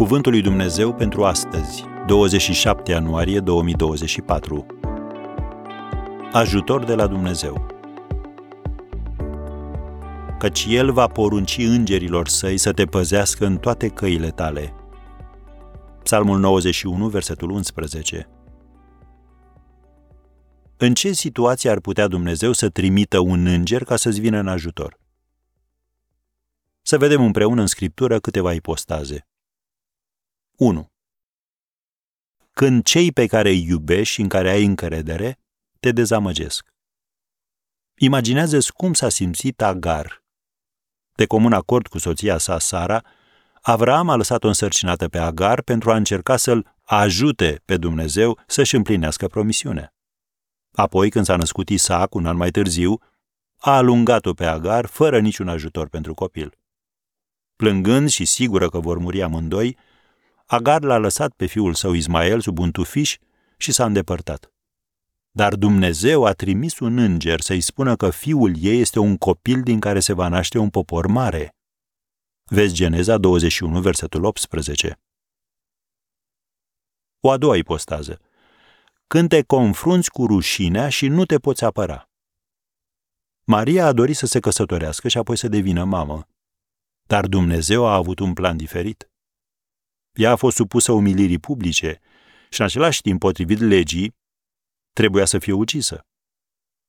Cuvântul lui Dumnezeu pentru astăzi, 27 ianuarie 2024. Ajutor de la Dumnezeu. Căci El va porunci îngerilor săi să te păzească în toate căile tale. Psalmul 91, versetul 11. În ce situație ar putea Dumnezeu să trimită un înger ca să-ți vină în ajutor? Să vedem împreună în Scriptură câteva ipostaze. 1. Când cei pe care îi iubești și în care ai încredere te dezamăgesc. Imaginează-ți cum s-a simțit Agar. De comun acord cu soția sa, Sara, Avram a lăsat-o însărcinată pe Agar pentru a încerca să-l ajute pe Dumnezeu să-și împlinească promisiunea. Apoi, când s-a născut Isaac un an mai târziu, a alungat-o pe Agar fără niciun ajutor pentru copil. Plângând și sigură că vor muri amândoi, Agar l-a lăsat pe fiul său Ismael sub un tufiș și s-a îndepărtat. Dar Dumnezeu a trimis un înger să-i spună că fiul ei este un copil din care se va naște un popor mare. Vezi Geneza 21, versetul 18. O a doua ipostază. Când te confrunți cu rușinea și nu te poți apăra. Maria a dorit să se căsătorească și apoi să devină mamă. Dar Dumnezeu a avut un plan diferit. Ea a fost supusă umilirii publice și în același timp, potrivit legii, trebuia să fie ucisă.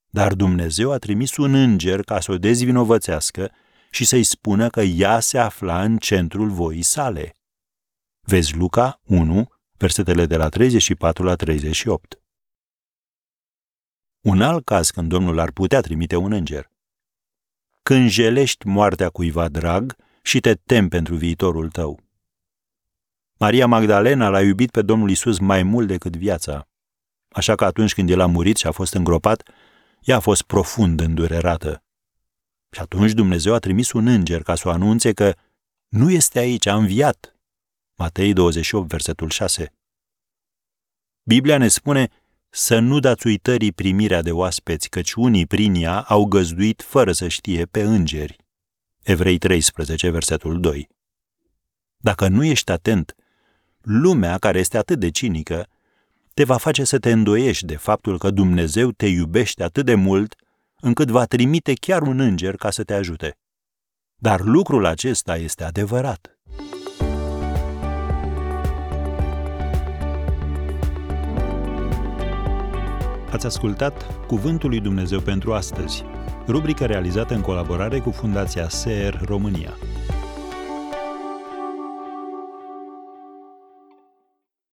Dar Dumnezeu a trimis un înger ca să o dezvinovățească și să-i spună că ea se afla în centrul voii sale. Vezi Luca 1, versetele de la 34 la 38. Un alt caz când Domnul ar putea trimite un înger. Când jelești moartea cuiva drag și te temi pentru viitorul tău. Maria Magdalena l-a iubit pe Domnul Isus mai mult decât viața. Așa că atunci când el a murit și a fost îngropat, ea a fost profund îndurerată. Și atunci Dumnezeu a trimis un înger ca să o anunțe că nu este aici, a înviat. Matei 28, versetul 6. Biblia ne spune să nu dați uitării primirea de oaspeți, căci unii prin ea au găzduit fără să știe pe îngeri. Evrei 13, versetul 2. Dacă nu ești atent, lumea care este atât de cinică te va face să te îndoiești de faptul că Dumnezeu te iubește atât de mult încât va trimite chiar un înger ca să te ajute. Dar lucrul acesta este adevărat. Ați ascultat Cuvântul lui Dumnezeu pentru astăzi, rubrica realizată în colaborare cu Fundația SER România.